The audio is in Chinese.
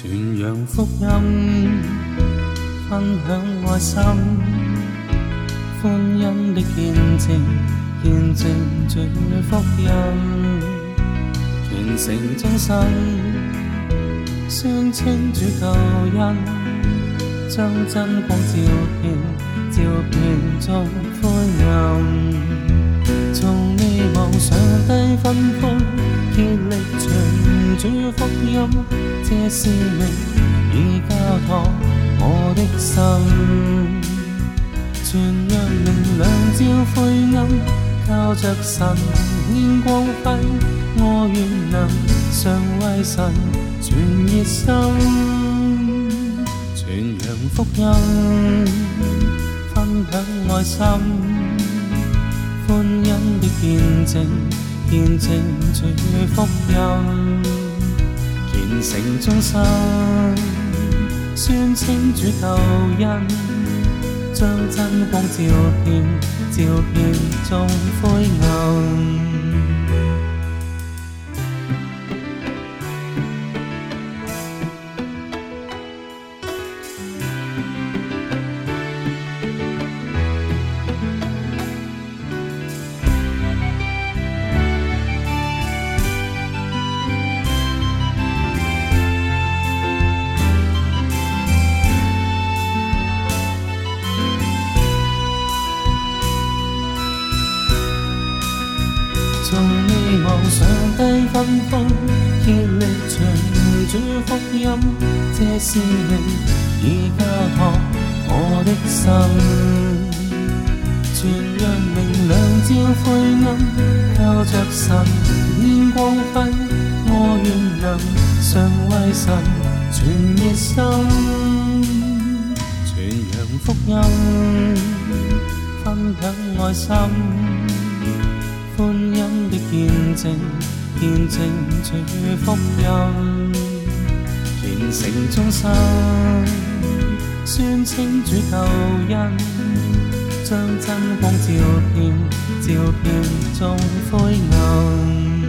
福音，分享爱心，欢欣的见证，见证主福音，虔诚终生，宣称主救恩，将真光照遍，照遍众灰暗。主福音，这是命已交托我的心。全让明亮照灰暗，靠着神烟光辉，我愿能常为神。全热心，传扬福音，分享爱心。欢欣的见证，见证主福音，虔诚终生，宣称主救恩，将真光照遍，照遍众灰暗。从你望上帝吩咐，竭力传主福音，这是命已交托我的心。全让明亮照灰暗，靠着神烟光辉，我愿能常为神全热心，全扬福音，分享爱心。欢静见证，见证主福音，虔诚终生，宣称主救恩，将真光照遍，照遍众灰暗。